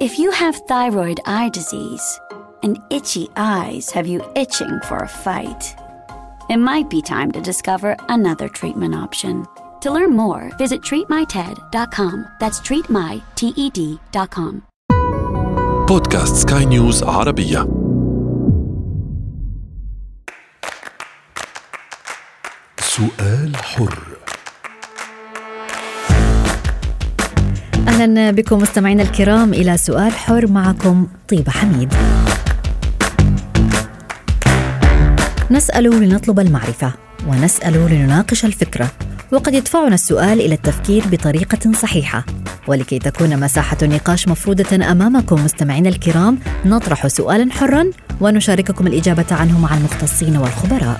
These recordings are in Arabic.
If you have thyroid eye disease and itchy eyes have you itching for a fight, it might be time to discover another treatment option. To learn more, visit treatmyted.com. That's treatmyted.com. بودكاست سكاي نيوز عربية سؤال حر أهلا بكم مستمعينا الكرام إلى سؤال حر معكم طيبه حميد. نسأل لنطلب المعرفة ونسأل لنناقش الفكرة وقد يدفعنا السؤال إلى التفكير بطريقة صحيحة ولكي تكون مساحة النقاش مفروضة أمامكم مستمعينا الكرام نطرح سؤالا حرا ونشارككم الإجابة عنه مع المختصين والخبراء.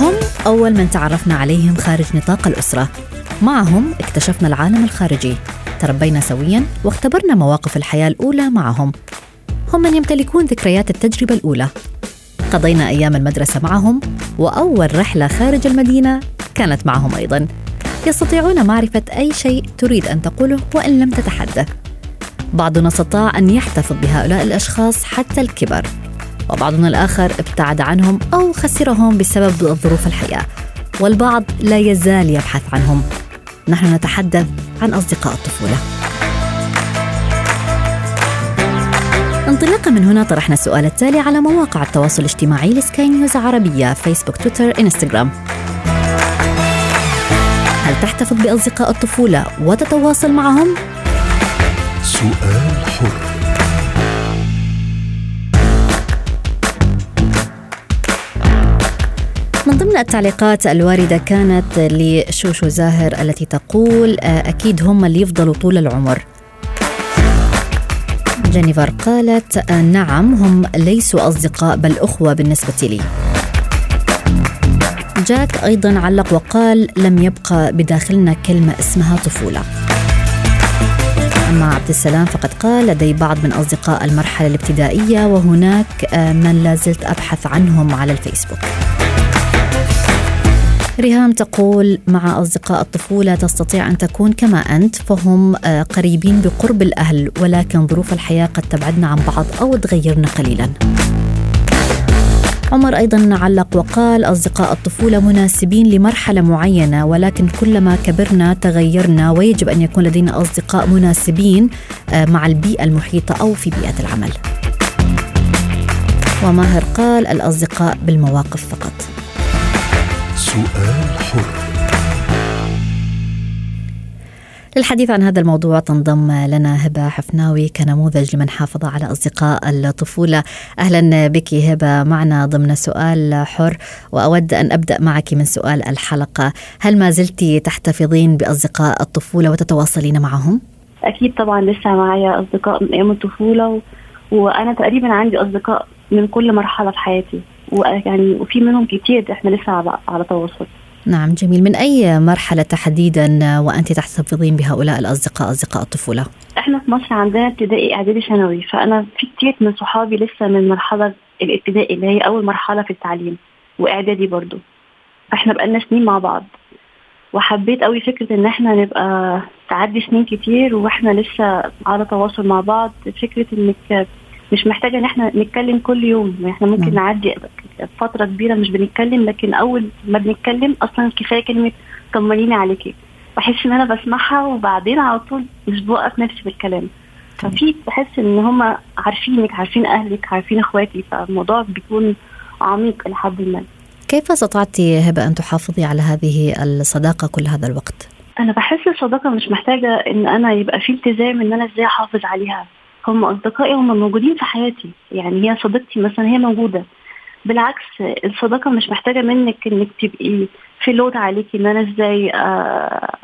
هم أول من تعرفنا عليهم خارج نطاق الأسرة معهم اكتشفنا العالم الخارجي. تربينا سويا واختبرنا مواقف الحياة الأولى معهم. هم من يمتلكون ذكريات التجربة الأولى. قضينا أيام المدرسة معهم وأول رحلة خارج المدينة كانت معهم أيضا. يستطيعون معرفة أي شيء تريد أن تقوله وإن لم تتحدث. بعضنا استطاع أن يحتفظ بهؤلاء الأشخاص حتى الكبر. وبعضنا الآخر ابتعد عنهم أو خسرهم بسبب ظروف الحياة. والبعض لا يزال يبحث عنهم. نحن نتحدث عن أصدقاء الطفولة انطلاقا من هنا طرحنا السؤال التالي على مواقع التواصل الاجتماعي لسكاي نيوز عربية فيسبوك تويتر إنستغرام هل تحتفظ بأصدقاء الطفولة وتتواصل معهم؟ سؤال ضمن التعليقات الواردة كانت لشوشو زاهر التي تقول آه، أكيد هم اللي يفضلوا طول العمر. جينيفر قالت آه، نعم هم ليسوا أصدقاء بل أخوة بالنسبة لي. جاك أيضا علق وقال لم يبقى بداخلنا كلمة اسمها طفولة. أما عبد السلام فقد قال لدي بعض من أصدقاء المرحلة الابتدائية وهناك آه، من لا زلت أبحث عنهم على الفيسبوك. ريهام تقول مع أصدقاء الطفولة تستطيع أن تكون كما أنت فهم آه، قريبين بقرب الأهل ولكن ظروف الحياة قد تبعدنا عن بعض أو تغيرنا قليلا. عمر أيضا علق وقال أصدقاء الطفولة مناسبين لمرحلة معينة ولكن كلما كبرنا تغيرنا ويجب أن يكون لدينا أصدقاء مناسبين آه، مع البيئة المحيطة أو في بيئة العمل. وماهر قال الأصدقاء بالمواقف فقط. سؤال حر. للحديث عن هذا الموضوع تنضم لنا هبة حفناوي كنموذج لمن حافظ على أصدقاء الطفولة. أهلا بك هبة معنا ضمن سؤال حر وأود أن أبدأ معك من سؤال الحلقة. هل ما زلت تحتفظين بأصدقاء الطفولة وتتواصلين معهم؟ أكيد طبعا لسه معايا أصدقاء من أيام الطفولة و... وأنا تقريبا عندي أصدقاء من كل مرحلة في حياتي. ويعني وفي منهم كتير إحنا لسه على, على تواصل. نعم جميل. من أي مرحلة تحديدا وأنت تحتفظين بهؤلاء الأصدقاء أصدقاء الطفولة؟ إحنا في مصر عندنا ابتدائي إعدادي ثانوي. فأنا في كتير من صحابي لسه من المرحله الابتدائي اللي هي أول مرحلة في التعليم وإعدادي برضو. فاحنا بقالنا سنين مع بعض. وحبيت قوي فكرة إن إحنا نبقى تعدي سنين كتير وإحنا لسه على تواصل مع بعض. فكرة إنك مش محتاجة إن إحنا نتكلم كل يوم. إحنا ممكن نعم. نعدي فترة كبيرة مش بنتكلم لكن أول ما بنتكلم أصلا كفاية كلمة طمنيني عليكي. بحس إن أنا بسمعها وبعدين على طول مش بوقف نفسي بالكلام. ففي بحس إن هم عارفينك عارفين أهلك عارفين إخواتي فالموضوع بيكون عميق لحد ما. كيف استطعت هبة أن تحافظي على هذه الصداقة كل هذا الوقت؟ أنا بحس الصداقة مش محتاجة إن أنا يبقى في التزام إن أنا إزاي أحافظ عليها. هم أصدقائي هم موجودين في حياتي. يعني هي صديقتي مثلا هي موجودة. بالعكس الصداقة مش محتاجة منك إنك تبقي في لود عليكي إن أنا إزاي آه،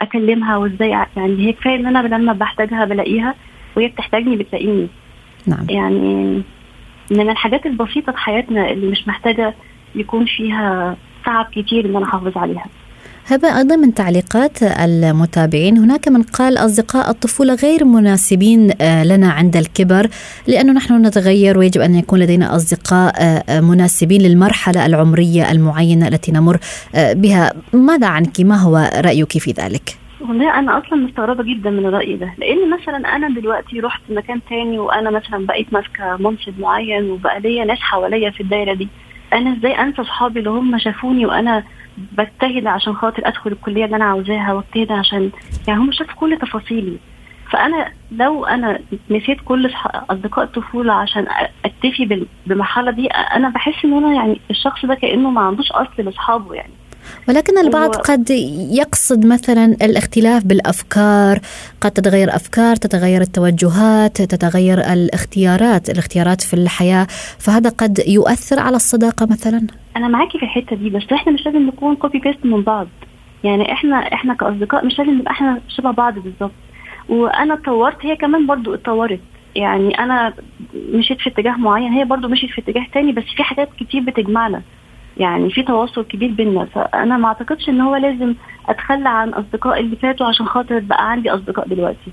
أكلمها وإزاي يعني هي كفاية إن أنا لما بحتاجها بلاقيها وهي بتحتاجني بتلاقيني. نعم. يعني من الحاجات البسيطة في حياتنا اللي مش محتاجة يكون فيها تعب كتير إن أنا أحافظ عليها. هبة أيضا من تعليقات المتابعين هناك من قال أصدقاء الطفولة غير مناسبين آه، لنا عند الكبر لأنه نحن نتغير ويجب أن يكون لدينا أصدقاء آه، مناسبين للمرحلة العمرية المعينة التي نمر آه، بها. ماذا عنك؟ ما هو رأيك في ذلك؟ والله أنا أصلا مستغربة جدا من الرأي ده لأن مثلا أنا دلوقتي رحت مكان تاني وأنا مثلا بقيت ماسكة منصب معين وبقى ليا ناس حواليا في الدايرة دي. أنا إزاي أنسى اصحابي اللي هم شافوني وأنا بجتهد عشان خاطر أدخل الكلية اللي أنا عاوزاها وأجتهد عشان يعني هم شافوا كل تفاصيلي. فأنا لو أنا نسيت كل أصدقاء الطفولة عشان أكتفي بالمرحله دي أنا بحس إن أنا يعني الشخص ده كأنه ما عندوش أصل لأصحابه يعني. ولكن البعض قد يقصد مثلا الاختلاف بالأفكار قد تتغير أفكار تتغير التوجهات تتغير الاختيارات الاختيارات في الحياة فهذا قد يؤثر على الصداقة مثلا؟ أنا معاكي في الحتة دي بس إحنا مش لازم نكون copy paste من بعض. يعني إحنا إحنا كأصدقاء مش لازم نبقى إحنا شبه بعض بالظبط. وأنا اتطورت هي كمان برضو اتطورت. يعني أنا مشيت في اتجاه معين هي برضو مشيت في اتجاه تاني بس في حاجات كتير بتجمعنا. يعني في تواصل كبير بينا فأنا ما أعتقدش إن هو لازم أتخلى عن اصدقائي اللي فاتوا عشان خاطر بقى عندي أصدقاء دلوقتي.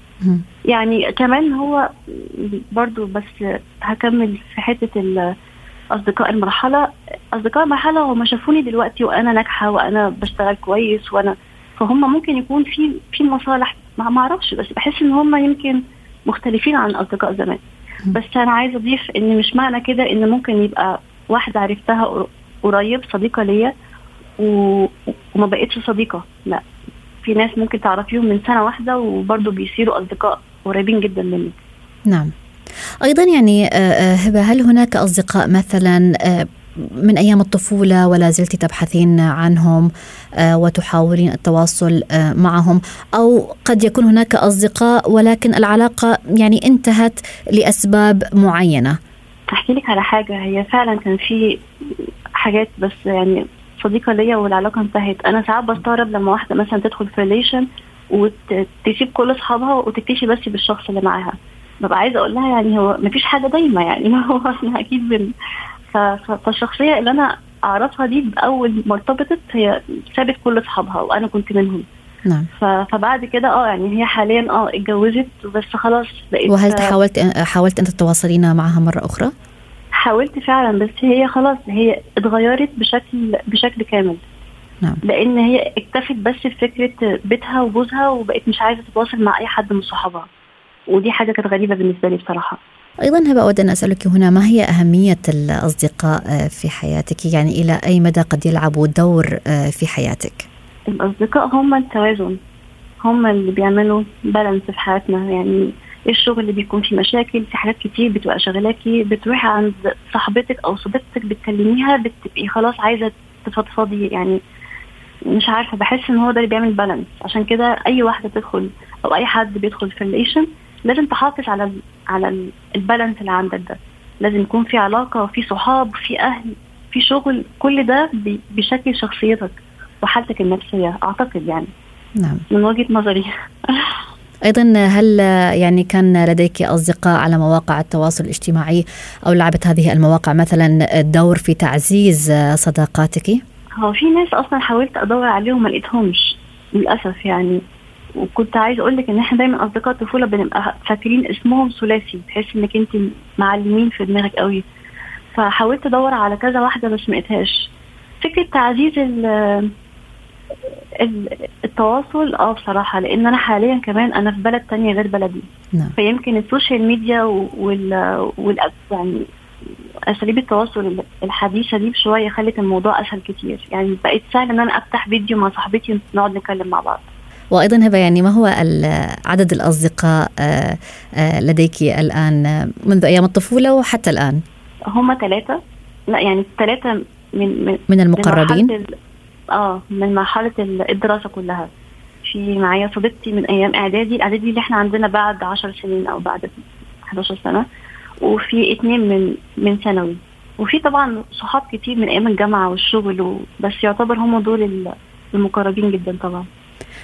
يعني كمان هو برضو بس هكمل في حتة أصدقاء المرحلة. أصدقاء المرحلة هم شافوني دلوقتي وأنا ناجحة وأنا بشتغل كويس وأنا فهم ممكن يكون في في مصالح ما أعرفش بس بحس إن هم يمكن مختلفين عن أصدقاء زمان. بس أنا عايزة أضيف إن مش معنى كده إن ممكن يبقى واحدة عرفتها قريب صديقة ليا وما بقتش صديقة. لا في ناس ممكن تعرفيهم من سنة واحدة وبرضه بيصيروا أصدقاء قريبين جدا منك نعم. أيضا يعني آه، آه، هبه هل هناك أصدقاء مثلا آه، من أيام الطفولة ولا زلت تبحثين عنهم وتحاولين التواصل معهم؟ أو قد يكون هناك أصدقاء ولكن العلاقة يعني انتهت لأسباب معينة؟ احكي لك على حاجة هي فعلا كان في حاجات بس يعني صديقة ليا والعلاقة انتهت. أنا ساعات بستغرب لما واحدة مثلا تدخل في ريليشن وتسيب كل أصحابها وتكتشي بس بالشخص اللي معاها. ببقى عايزة أقول لها يعني هو ما فيش حاجة دايمة يعني ما هو إحنا أكيد بن فالشخصية اللي أنا أعرفها دي بأول ما ارتبطت هي سابت كل أصحابها وأنا كنت منهم. نعم. فبعد كده آه يعني هي حاليا آه اتجوزت بس خلاص بقيت وهل حاولت حاولت أن تتواصلين معها مرة أخرى؟ حاولت فعلا بس هي خلاص هي اتغيرت بشكل بشكل كامل. نعم. لأن هي اكتفت بس بفكرة بيتها وجوزها وبقت مش عايزة تتواصل مع أي حد من صحابها. ودي حاجة كانت غريبة بالنسبة لي بصراحة. أيضا هبة أود أن أسألك هنا ما هي أهمية الأصدقاء في حياتك؟ يعني إلى أي مدى قد يلعبوا دور في حياتك؟ الأصدقاء هم التوازن. هم اللي بيعملوا بالانس في حياتنا. يعني الشغل اللي بيكون فيه مشاكل في حاجات كتير بتبقى شغلاكي بتروحي عند صاحبتك أو صديقتك بتكلميها بتبقي خلاص عايزة تفضفضي يعني مش عارفة بحس إن هو ده اللي بيعمل balance عشان كده أي واحدة تدخل أو أي حد بيدخل في relation لازم تحافظ على ال على ال balance اللي عندك ده. لازم يكون في علاقة وفي صحاب في أهل في شغل كل ده بيشكل شخصيتك وحالتك النفسية أعتقد يعني. نعم. من وجهة نظري. أيضا هل يعني كان لديك أصدقاء على مواقع التواصل الاجتماعي أو لعبت هذه المواقع مثلا دور في تعزيز صداقاتك؟ هو في ناس أصلا حاولت أدور عليهم ما لقيتهمش للأسف يعني. وكنت عايز أقول لك إن إحنا دايما أصدقاء الطفولة بنبقى فاكرين اسمهم ثلاثي بحيث إنك أنت معلمين في دماغك قوي فحاولت أدور على كذا واحدة بس ما لقيتهاش. فكرة تعزيز التواصل آه بصراحة لأن أنا حاليا كمان أنا في بلد تانية غير بلدي. نعم. فيمكن ال social media وال, وال... يعني أساليب التواصل الحديثة دي بشوية خلت الموضوع أسهل كتير. يعني بقيت سهل إن أنا أفتح فيديو مع صاحبتي نقعد نتكلم مع بعض. وأيضا هبة يعني ما هو عدد الأصدقاء آه، آه، لديك الآن منذ أيام الطفولة وحتى الآن؟ هم ثلاثة لا يعني ثلاثة من من, من المقربين؟ آه من مرحلة الدراسه كلها في معايا صديقتي من أيام إعدادي الاعدادي اللي إحنا عندنا بعد 10 سنين أو بعد 11 سنة وفي اتنين من من ثانوي وفي طبعا صحاب كتير من أيام الجامعة والشغل. بس يعتبر هم دول المقربين جدا طبعا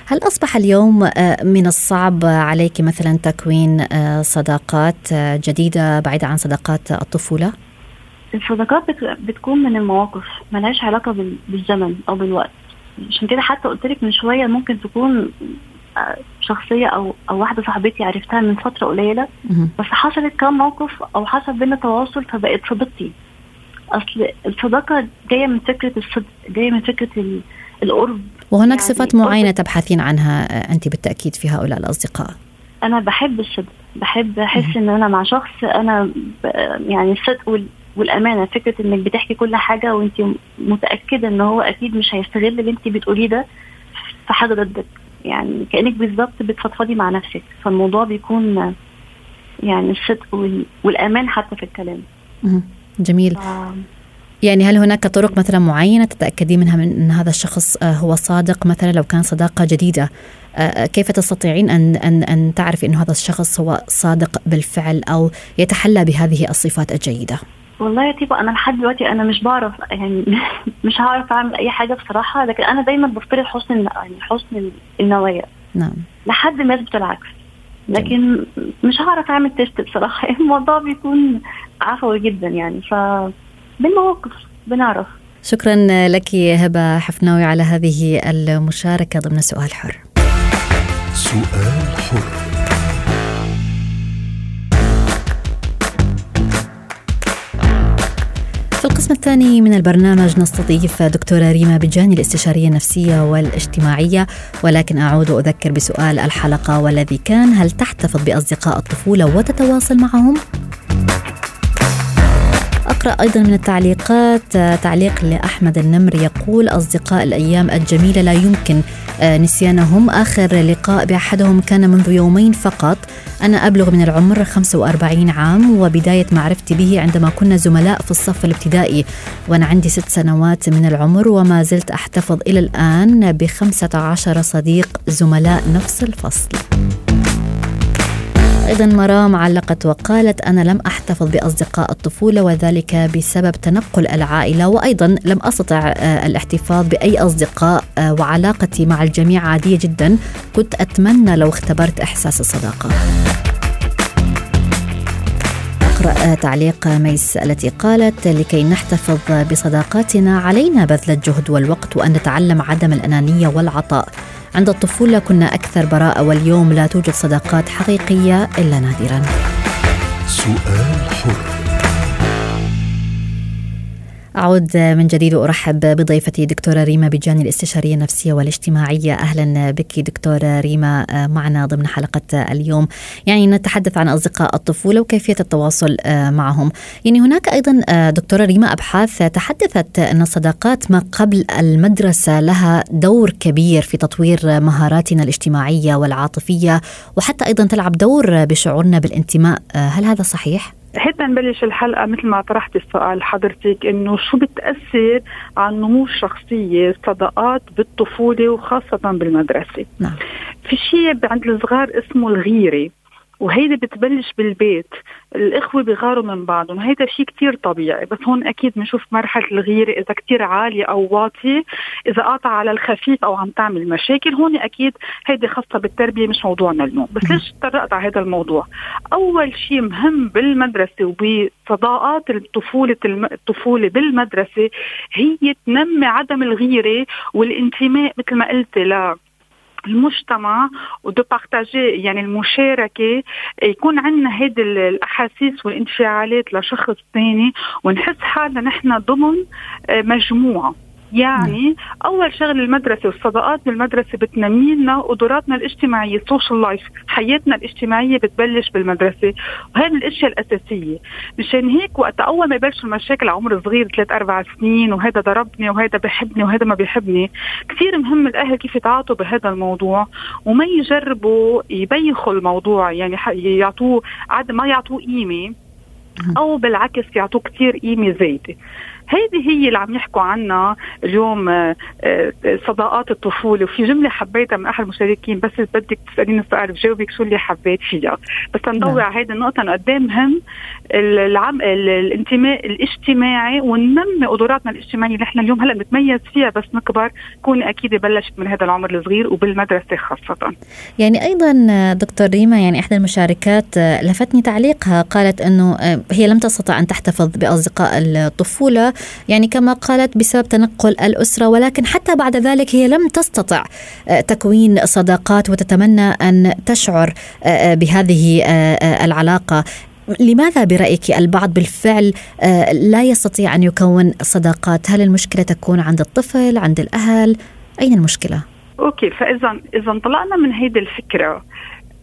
هل أصبح اليوم آه، من الصعب عليك مثلا تكوين آه، صداقات آه، جديدة بعيدة عن صداقات الطفولة؟ الصداقات بتكون من المواقف ملهاش علاقة بالزمن أو بالوقت. عشان كده حتى قلت لك من شوية ممكن تكون شخصية أو أو واحدة صاحبتي عرفتها من فترة قليلة بس حصلت كام موقف أو حصل بينا تواصل فبقت صديقتي. أصل الصداقة جاية من فكرة الصدق جاية من فكرة القرب. وهناك يعني صفات معينة تبحثين عنها أنت بالتأكيد في هؤلاء الأصدقاء؟ أنا بحب الصدق بحب أحس إن أنا مع شخص أنا يعني الصدق والأمانة فكرة إنك بتحكي كل حاجة وأنت متأكدة إن هو أكيد مش هيستغل اللي أنت بتقوليه ده في حاجة ضدك. يعني كأنك بالظبط بتفضفضي مع نفسك. فالموضوع بيكون يعني الصدق والأمان حتى في الكلام. جميل. آه. يعني هل هناك طرق مثلا معينة تتأكدي منها من إن هذا الشخص آه، هو صادق؟ مثلا لو كان صداقة جديدة آه، آه، كيف تستطيعين أن أن أن تعرفي إنه هذا الشخص هو صادق بالفعل أو يتحلى بهذه الصفات الجيدة؟ والله يا تيبا أنا لحد دلوقتي أنا مش بعرف يعني مش هعرف أعمل أي حاجة بصراحة لكن أنا دايما بفترض حسن يعني حسن النوايا. نعم. لحد ما يثبت العكس. لكن مش هعرف أعمل تيست بصراحة الموضوع بيكون عفوي جدا يعني ف بالمواقف بنعرف. شكرا لك هبة حفناوي على هذه المشاركة ضمن سؤال حر. سؤال حر. القسم الثاني من البرنامج نستضيف دكتورة ريما بجاني الاستشارية النفسية والاجتماعية ولكن أعود وأذكر بسؤال الحلقة والذي كان هل تحتفظ بأصدقاء الطفولة وتتواصل معهم؟ أقرأ أيضا من التعليقات تعليق لأحمد النمر يقول أصدقاء الأيام الجميلة لا يمكن نسيانهم. آخر لقاء بأحدهم كان منذ يومين فقط. أنا أبلغ من العمر 45 عام وبداية معرفتي به عندما كنا زملاء في الصف الابتدائي. وأنا عندي ست سنوات من العمر وما زلت أحتفظ إلى الآن بخمسة عشر صديق زملاء نفس الفصل. أيضا مرام علقت وقالت أنا لم أحتفظ بأصدقاء الطفولة وذلك بسبب تنقل العائلة وأيضا لم أستطع آه، الاحتفاظ بأي أصدقاء آه، وعلاقتي مع الجميع عادية جدا. كنت أتمنى لو اختبرت إحساس الصداقة. أقرأ تعليق ميس التي قالت لكي نحتفظ بصداقاتنا علينا بذل الجهد والوقت وأن نتعلم عدم الأنانية والعطاء. عند الطفولة كنا أكثر براءة واليوم لا توجد صداقات حقيقية إلا نادرا. سؤال حر. أعود من جديد وأرحب بضيفتي دكتورة ريما بجاني الاستشارية النفسية والاجتماعية. أهلا بك دكتورة ريما معنا ضمن حلقة اليوم. يعني نتحدث عن أصدقاء الطفولة وكيفية التواصل معهم. يعني هناك أيضا دكتورة ريما أبحاث تحدثت أن الصداقات ما قبل المدرسة لها دور كبير في تطوير مهاراتنا الاجتماعية والعاطفية وحتى أيضا تلعب دور بشعورنا بالانتماء. هل هذا صحيح؟ حتى نبلش الحلقة مثل ما طرحت السؤال حضرتك إنه شو بتأثر على النمو الشخصية الصداقات بالطفولة وخاصة بالمدرسة نعم. في شيء عند الصغار اسمه الغيرة وهيدي بتبلش بالبيت الإخوة بيغاروا من بعضهم وهيدا شيء كتير طبيعي. بس هون أكيد بنشوف مرحلة الغيرة إذا كتير عالية أو واطية إذا قاطع على الخفيف أو عم تعمل مشاكل. هون أكيد هيدي خاصة بالتربية مش موضوعنا اليوم. بس ليش تطرقت على هذا الموضوع؟ أول شيء مهم بالمدرسة وبصداقات الطفولة الطفولة بالمدرسة هي تنمي عدم الغيرة والانتماء مثل ما قلت ل المجتمع و de partager يعني المشاركة يكون عندنا هيدي الأحاسيس والانفعالات لشخص ثاني ونحس حالنا نحن ضمن آه، مجموعة. يعني أول شغله المدرسة والصداقات بالمدرسة بتنمي لنا قدراتنا الاجتماعية ال social life حياتنا الاجتماعية بتبلش بالمدرسة. وهذه الأشياء الأساسية. مشان هيك وقت أول ما يبلشوا المشاكل عمر صغير ثلاث أربع سنين وهذا ضربني وهذا بحبني وهذا ما بيحبني كثير مهم الأهل كيف يتعاطوا بهذا الموضوع وما يجربوا يبيخوا الموضوع يعني يعطوه عاد ما يعطوه قيمة أو بالعكس يعطوه كثير قيمة زايدة. هذه هي اللي عم يحكوا عنها اليوم آه، آه، صداقات الطفولة وفي جملة حبيتها من أحد المشاركين بس بدك تسأليني السؤال بجاوبك شو اللي حبيت فيها بس تنضوي نعم. على هذه النقطة إنه قد مهم العم الانتماء الاجتماعي وننمي قدراتنا الاجتماعية اللي إحنا اليوم هلأ بنتميز فيها بس نكبر كون أكيد بلشت من هذا العمر الصغير وبالمدرسة خاصة. يعني أيضا دكتور ريما يعني إحدى المشاركات لفتني تعليقها قالت إنه هي لم تستطع أن تحتفظ بأصدقاء الطفولة يعني كما قالت بسبب تنقل الأسرة ولكن حتى بعد ذلك هي لم تستطع تكوين صداقات وتتمنى أن تشعر بهذه العلاقة. لماذا برأيك البعض بالفعل آه، لا يستطيع أن يكون صداقات؟ هل المشكلة تكون عند الطفل عند الأهل؟ أين المشكلة؟ okay فاذا اذا انطلقنا من هيدي الفكرة.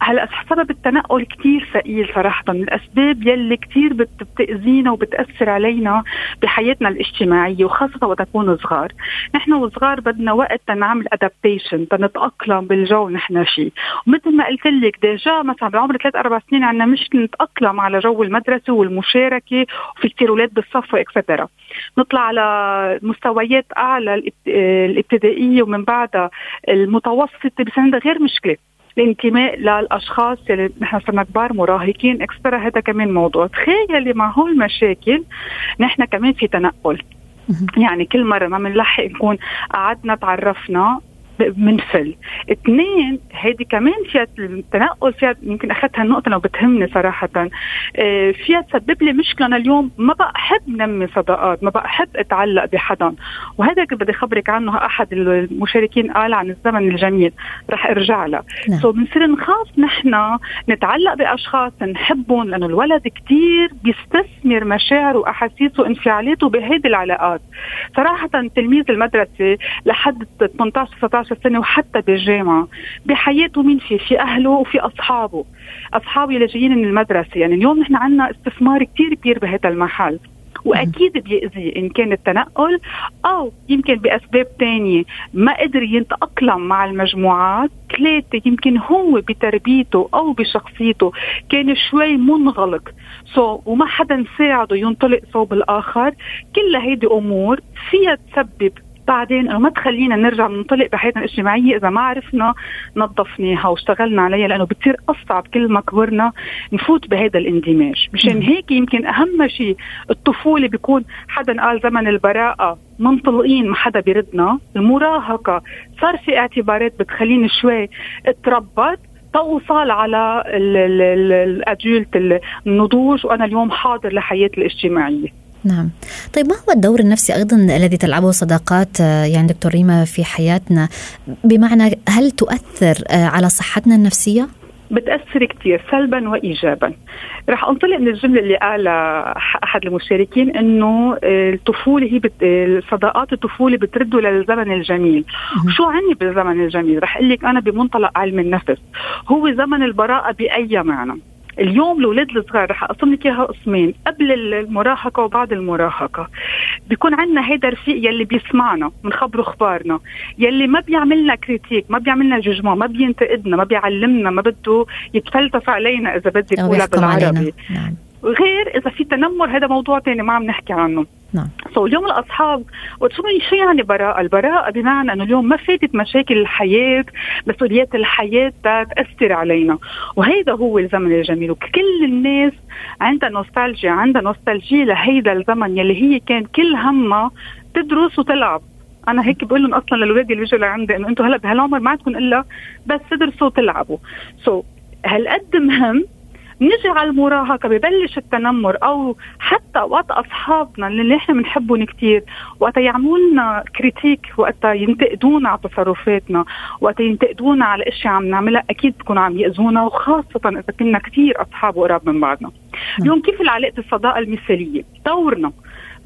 هلا سبب التنقل كثير ثقيل صراحة من الأسباب يلي كثير بتأذينا وبتأثر علينا بحياتنا الاجتماعية وخاصة وقت نكون صغار. نحن وصغار بدنا وقت تنعمل adaptation تنتأقلم بالجو نحن فيه ومثل ما قلت لك déjà مثلا بعمر ثلاث أربع سنين عندنا مشكله نتأقلم على جو المدرسة والمشاركة وفي كثير أولاد بالصف و et cetera نطلع على مستويات أعلى الابتدائية ومن بعدها المتوسطة بس عندها غير مشكلة. الانتماء للاشخاص اللي نحن صرنا كبار مراهقين. إكسترا هذا كمان موضوع. تخيلي مع هول المشاكل نحن كمان في تنقل. يعني كل مرة ما بنلحق نكون قعدنا تعرفنا منفل. اثنين هيدي كمان فيها التنقل فيها يمكن اخذت هالنقطه لو بتهمني صراحة. آه، فيها تسبب لي مشكلة أنا اليوم ما بقى احب نمي صداقات ما بقى احب أتعلق بحدا. وهذا اللي بدي اخبرك عنه أحد المشاركين قال عن الزمن الجميل رح أرجع له. نعم. سو بنصير نخاف نحن نتعلق بأشخاص نحبهم لأنه الولد كثير بيستثمر مشاعره واحاسيسه وانفعالاته بهيدي العلاقات. صراحة تلميذ المدرسة لحد 18 19 16 سنة وحتى بالجامعة. بحياته مين في في أهله وفي أصحابه. أصحابه اللي جايين من المدرسة. يعني اليوم نحن عندنا استثمار كثير كبير بهذا المحل. وأكيد بيأذي إن كان التنقل أو يمكن بأسباب تانية. ما قدر يتاقلم مع المجموعات. ثلاثة يمكن هو بتربيته أو بشخصيته كان شوي منغلق. سو so, وما حدا ساعده ينطلق صوب الآخر. كل هيدي أمور فيها تسبب بعدين انه ما تخلينا نرجع ننطلق بحياتنا الاجتماعية إذا ما عرفنا نظفناها واشتغلنا عليها لأنه بتصير أصعب كل ما كبرنا نفوت بهذا الاندماج. مشان هيك يمكن أهم شيء الطفولة بيكون حدا قال زمن البراءة منطلقين ما حدا بيردنا المراهقة صار في اعتبارات بتخليني شوي اتربط توصل على الادولت النضوج وأنا اليوم حاضر لحياتي الاجتماعية. نعم. طيب ما هو الدور النفسي أيضا الذي تلعبه صداقات آه، يعني دكتور ريما في حياتنا؟ بمعنى هل تؤثر آه، على صحتنا النفسية؟ بتأثر كثير سلبا وايجابا. رح أنطلق من الجملة اللي قالها أحد المشاركين إنه الطفولة هي بت... صداقات الطفولة بترده للزمن الجميل. شو عني بالزمن الجميل؟ رح أقول لك أنا بمنطلق علم النفس. هو زمن البراءة بأي معنى؟ اليوم الاولاد الصغار رح أقسم لك إياها قسمين قبل المراهقة وبعد المراهقة. بيكون عندنا هيدا الرفيق يلي بيسمعنا بنخبره أخبارنا. يلي ما بيعملنا critique ما بيعملنا jugement ما بينتقدنا ما بيعلمنا ما بده يتفلسف علينا إذا بدك قولها بالعربي. نعم. غير إذا في تنمر هذا موضوع ثاني ما عم نحكي عنه. نعم. so اليوم الأصحاب شو شو يعني براءه؟ البراءة بمعنى أنه اليوم ما فاتت مشاكل الحياة مسؤوليات الحياة تاثر علينا. وهيدا هو الزمن الجميل. وكل الناس عندها نوستالجيا عندها نوستالجيا لهيدا الزمن يلي هي كان كل همها تدرس وتلعب. أنا هيك بقول لهم أصلا للاولاد اللي بيجوا لعندي إنه أنتم هلا بهالعمر ما عندكم إلا بس تدرسوا وتلعبوا. سو so, هالقد مهم نجي على المراهقة ببلش التنمر أو حتى وقت أصحابنا اللي إحنا بنحبهم كثير وقت يعملوا لنا critique وقت ينتقدونا على تصرفاتنا وقت ينتقدونا على اشياء عم نعملها. أكيد بكونوا عم يأذونا وخاصة إذا كنا كثير أصحاب وقراب من بعضنا. نعم. اليوم كيف العلاقة الصداقة المثالية؟ دورنا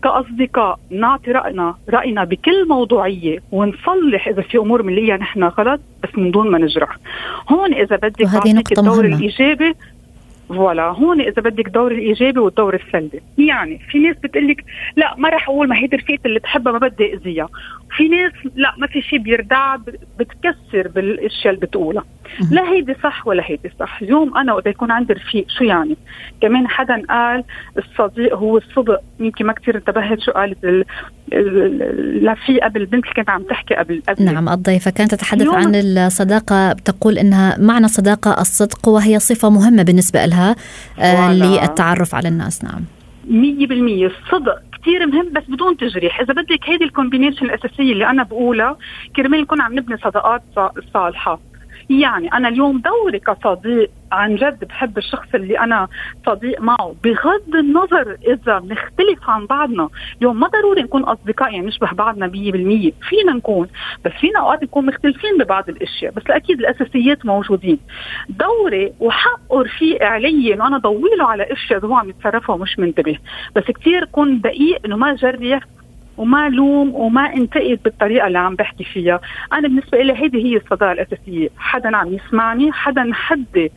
كأصدقاء نعطي رأينا رأينا بكل موضوعية ونصلح إذا في أمور بنلاقيها نحن غلط بس من دون ما نجرح. هون إذا بدك تعطيك الدور الإيجابي voilà هون إذا بدك دور الايجابي والدور السلبي. يعني في ناس بتقلك لا ما رح أقول ما هي رفيقتي اللي تحبها ما بدي أذيها. في ناس لا ما في شيء بيردع بتكسر بالأشياء اللي بتقولها. لا هيدي صح ولا هيدي صح. اليوم أنا وقت يكون عندي رفيق شو يعني؟ كمان حدا قال الصديق هو الصدق. يمكن ما كثير انتبهت شو قالت لا في قبل البنت اللي كانت عم تحكي قبل قبل. نعم الضيفة كانت تتحدث عن الصداقة تقول إنها معنى الصداقة الصدق وهي صفة مهمة بالنسبة لها آه للتعرف على الناس. نعم. 100% الصدق كثير مهم بس بدون تجريح. إذا بدك هيدي الكومبينيشن الأساسية اللي أنا بقولها كرمال نكون عم نبني صداقات صالحة. يعني أنا اليوم دوري كصديق عن جد بحب الشخص اللي أنا صديق معه. بغض النظر إذا بنختلف عن بعضنا اليوم ما ضروري نكون أصدقاء يعني نشبه بعضنا 100% فينا نكون بس فينا أوقات نكون مختلفين ببعض الأشياء بس أكيد الأساسيات موجودين. دوري وحقه رفيق علي إنه أنا ضويله على أشياء هو عم يتصرفها ومش منتبه. بس كثير كون دقيق إنه ما جرح وما لوم وما انتقد بالطريقة اللي عم بحكي فيها. أنا بالنسبة لي هيدي هي الصداقه الأساسية. حدا عم يسمعني حدا حدي.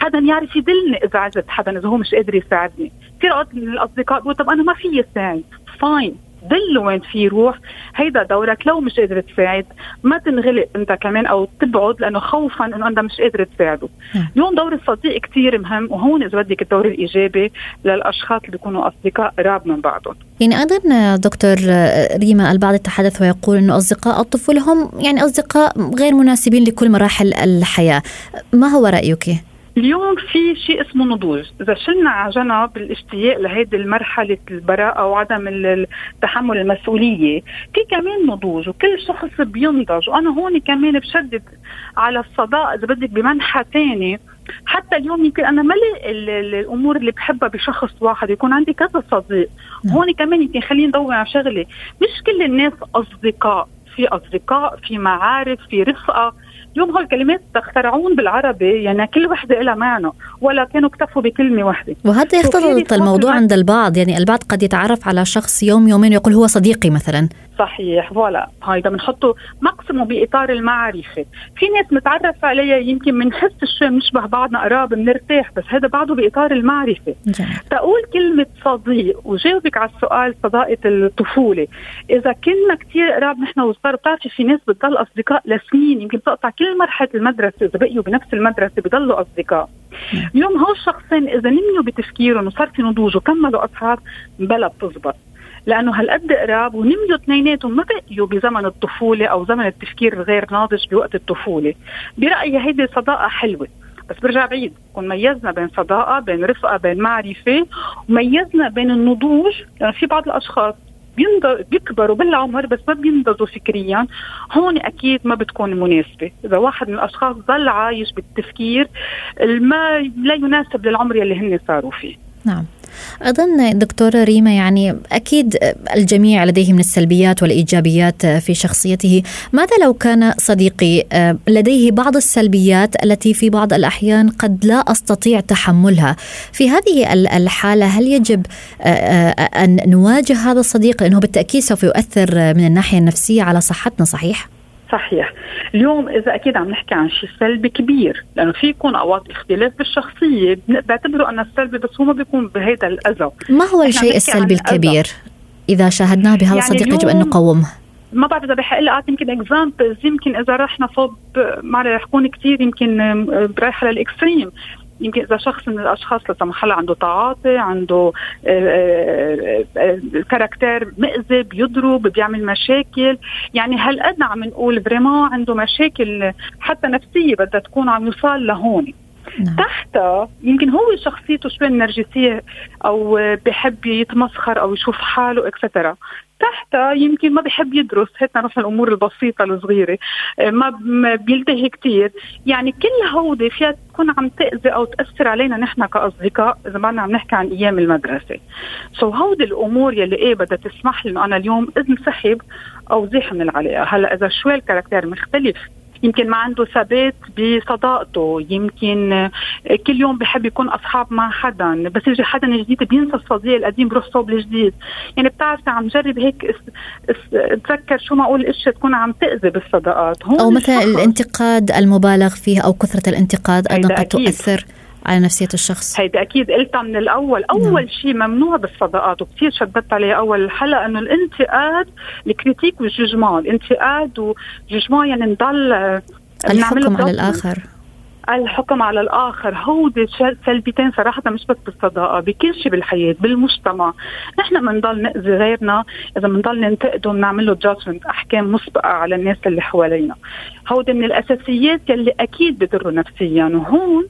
حدا يعرف يدلني إذا عجزت حدا إذا هو مش قادر يساعدني. كثير من الأصدقاء بيقولوا طب أنا ما في اساعد فاين دله وين في يروح هيدا دورك. لو مش قادر تساعد ما تنغلق انت كمان أو تبعد لأنه خوفا إنه أنت مش قادر تساعده. نعم. اليوم دور الصديق كثير مهم وهون إذا بدك الدور الإيجابي للأشخاص اللي بيكونوا أصدقاء قراب من بعضهم. يعني أيضا دكتور ريما البعض يتحدث ويقول إنه أصدقاء الطفولة هم يعني أصدقاء غير مناسبين لكل مراحل الحياة. ما هو رأيك؟ اليوم في شيء اسمه نضوج. إذا شلنا على جنب الاشتياق لهيدي المرحلة البراءة وعدم تحمل المسؤولية في كمان نضوج وكل شخص بينضج. وأنا هون كمان بشدد على الصداقه إذا بدك بمنحى ثاني حتى اليوم يمكن أنا ملي الأمور اللي بحبها بشخص واحد يكون عندي كذا صديق. نعم. هون كمان يمكن خليني ندور على شغلة. مش كل الناس أصدقاء. في أصدقاء في معارف في رفقة. اليوم هول الكلمات تخترعون بالعربي يعني كل وحدة لها معنى ولا كانوا اكتفوا بكلمة واحدة وهذا يختلط الموضوع عند البعض يعني البعض قد يتعرف على شخص يوم يومين ويقول هو صديقي مثلا. صحيح. voilà. هيدا بنحطه maximum بإطار المعرفة. في ناس متعرف عليها يمكن بنحس شوي بنشبه بعضنا قراب بنرتاح بس هذا بعده بإطار المعرفة. تقول كلمة صديق وجاوبك على السؤال صداقة الطفولة. إذا كنا كثير قراب نحن وصغار بتعرفي في ناس بتضل أصدقاء لسنين يمكن بتقطع كل مرحلة المدرسة إذا بقيوا بنفس المدرسة بضلوا أصدقاء. اليوم هول الشخصين إذا نميوا بتفكيرهم وصار في نضوج وكملوا أصحاب بلا بتزبط. لأنه هالقد قراب ونميوا اثنيناتهم ما بقيوا بزمن الطفولة أو زمن التفكير الغير ناضج بوقت الطفولة. برأيي هيدي صداقة حلوة. بس برجع بعيد. كون ميزنا بين صداقة بين رفقة بين معرفة. وميزنا بين النضوج. لأنه في بعض الأشخاص بيكبروا بالعمر بس ما بينضجوا فكريا. هون أكيد ما بتكون مناسبة. إذا واحد من الأشخاص ضل عايش بالتفكير ما لا يناسب للعمر اللي هن صاروا فيه. نعم. أظن دكتورة ريما يعني أكيد الجميع لديه من السلبيات والإيجابيات في شخصيته. ماذا لو كان صديقي لديه بعض السلبيات التي في بعض الأحيان قد لا أستطيع تحملها؟ في هذه الحالة هل يجب أن نواجه هذا الصديق؟ لأنه بالتأكيد سوف يؤثر من الناحية النفسية على صحتنا صحيح؟ صحيح. اليوم إذا أكيد عم نحكي عن شيء سلبي كبير لأنه في يكون أوقات اختلاف بالشخصية. بعتبره أنا السلبي بس هو ما بيكون بهذا الاذى ما هو الشيء السلبي الكبير؟ إذا شاهدناه بهذا يعني الصديق يجب أن نقومه ما بعرف إذا بحق لي اعطي يمكن examples يمكن إذا رحنا صوب ما رح يكون كثير يمكن رايحة لل extreme يمكن إذا شخص من الأشخاص لا سمح الله عنده تعاطي عنده آه، آه، آه، caractère مئذي بيضرب بيعمل مشاكل. يعني هالقد عم نقول vraiment عنده مشاكل حتى نفسية بدها تكون عم يوصل لهون. نعم. تحتها يمكن هو شخصيته شوي نرجسية أو بحب يتمسخر أو يشوف حاله extra تحتها يمكن ما بحب يدرس. هيك نروح الأمور البسيطة الصغيرة. آه، ما بيلتهي كثير يعني كل هودي فيها تكون عم تأذي أو تأثر علينا نحن كأصدقاء إذا ما عم نحكي عن أيام المدرسة. سو so هودي الأمور يلي إيه بدها تسمح لي انه أنا اليوم انسحب أو زيح من العلاقه هلا إذا شوي الكاركتير مختلف. يمكن ما عنده ثبات بصداقته. يمكن كل يوم بحب يكون أصحاب مع حدا. بس يجي حدا جديد بينسى الصديق القديم بروح صوب الجديد. يعني بتعرفي عم جرب هيك اتذكر شو ما أقول اشياء تكون عم تأذي بالصداقات. هون أو مثلا الانتقاد المبالغ فيه أو كثرة الانتقاد أيضا قد تؤثر. على نفسية الشخص. هيدا أكيد قلتها من الأول. أول نعم. شيء ممنوع بالصداقات وكثير شددت عليه أول الحلقة أنه الانتقاد ال critique وال jugement الانتقاد و jugement يعني نضل الحكم على الآخر. الحكم على الآخر. هودي سلبيتين صراحة مش بس بالصداقة بكل شيء بالحياة بالمجتمع. نحن بنضل نأذي غيرنا. إذا بنضل ننتقده بنعمل له judgment أحكام مسبقة على الناس اللي حوالينا. هودي من الأساسيات يلي أكيد بضروا نفسيا وهون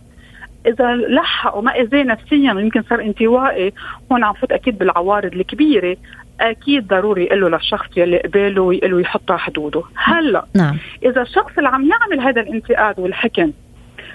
إذا لحق وما اذاه نفسيا ويمكن صار انطوائي هون عم فوت أكيد بالعوارض الكبيرة أكيد ضروري يقول له للشخص يلي قباله ويقول له يحط حدوده هلأ نعم. إذا الشخص اللي عم يعمل هذا الانتقاد والحكم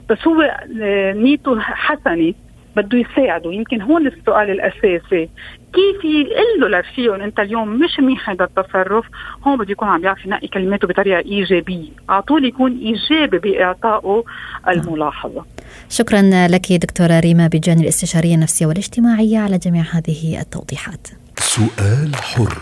بس هو آه، نيته حسنة بده يساعده يمكن هون السؤال الأساسي. كيف يقول له لرفيقهم أنت اليوم مش منيح هذا التصرف؟ هون بده يكون عم يعرف ينقي كلماته بطريقة إيجابية. على طول يكون إيجابي بإعطائه الملاحظة. شكرا لك دكتورة ريما بجاني الاستشارية النفسية والاجتماعية على جميع هذه التوضيحات. سؤال حر.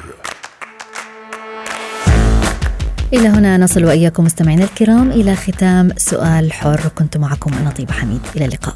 إلى هنا نصل وإياكم مستمعينا الكرام إلى ختام سؤال حر. كنت معكم أنا طيب حميد. إلى اللقاء.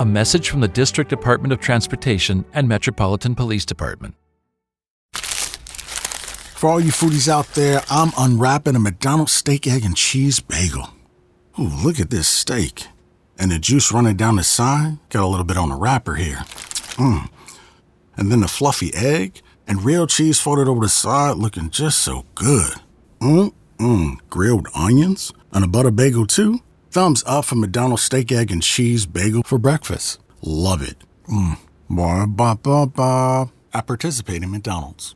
A message from the District Department of Transportation and Metropolitan Police Department. For all you foodies out there, I'm unwrapping a McDonald's steak, egg, and cheese bagel. Ooh, look at this steak. And the juice running down the side. Got a little bit on the wrapper here. Mmm. And then the fluffy egg and real cheese folded over the side looking just so good. Mmm, mmm. Grilled onions and a butter bagel too. Thumbs up for McDonald's steak, egg, and cheese bagel for breakfast. Love it. Mmm. Ba ba ba ba. I participate in McDonald's.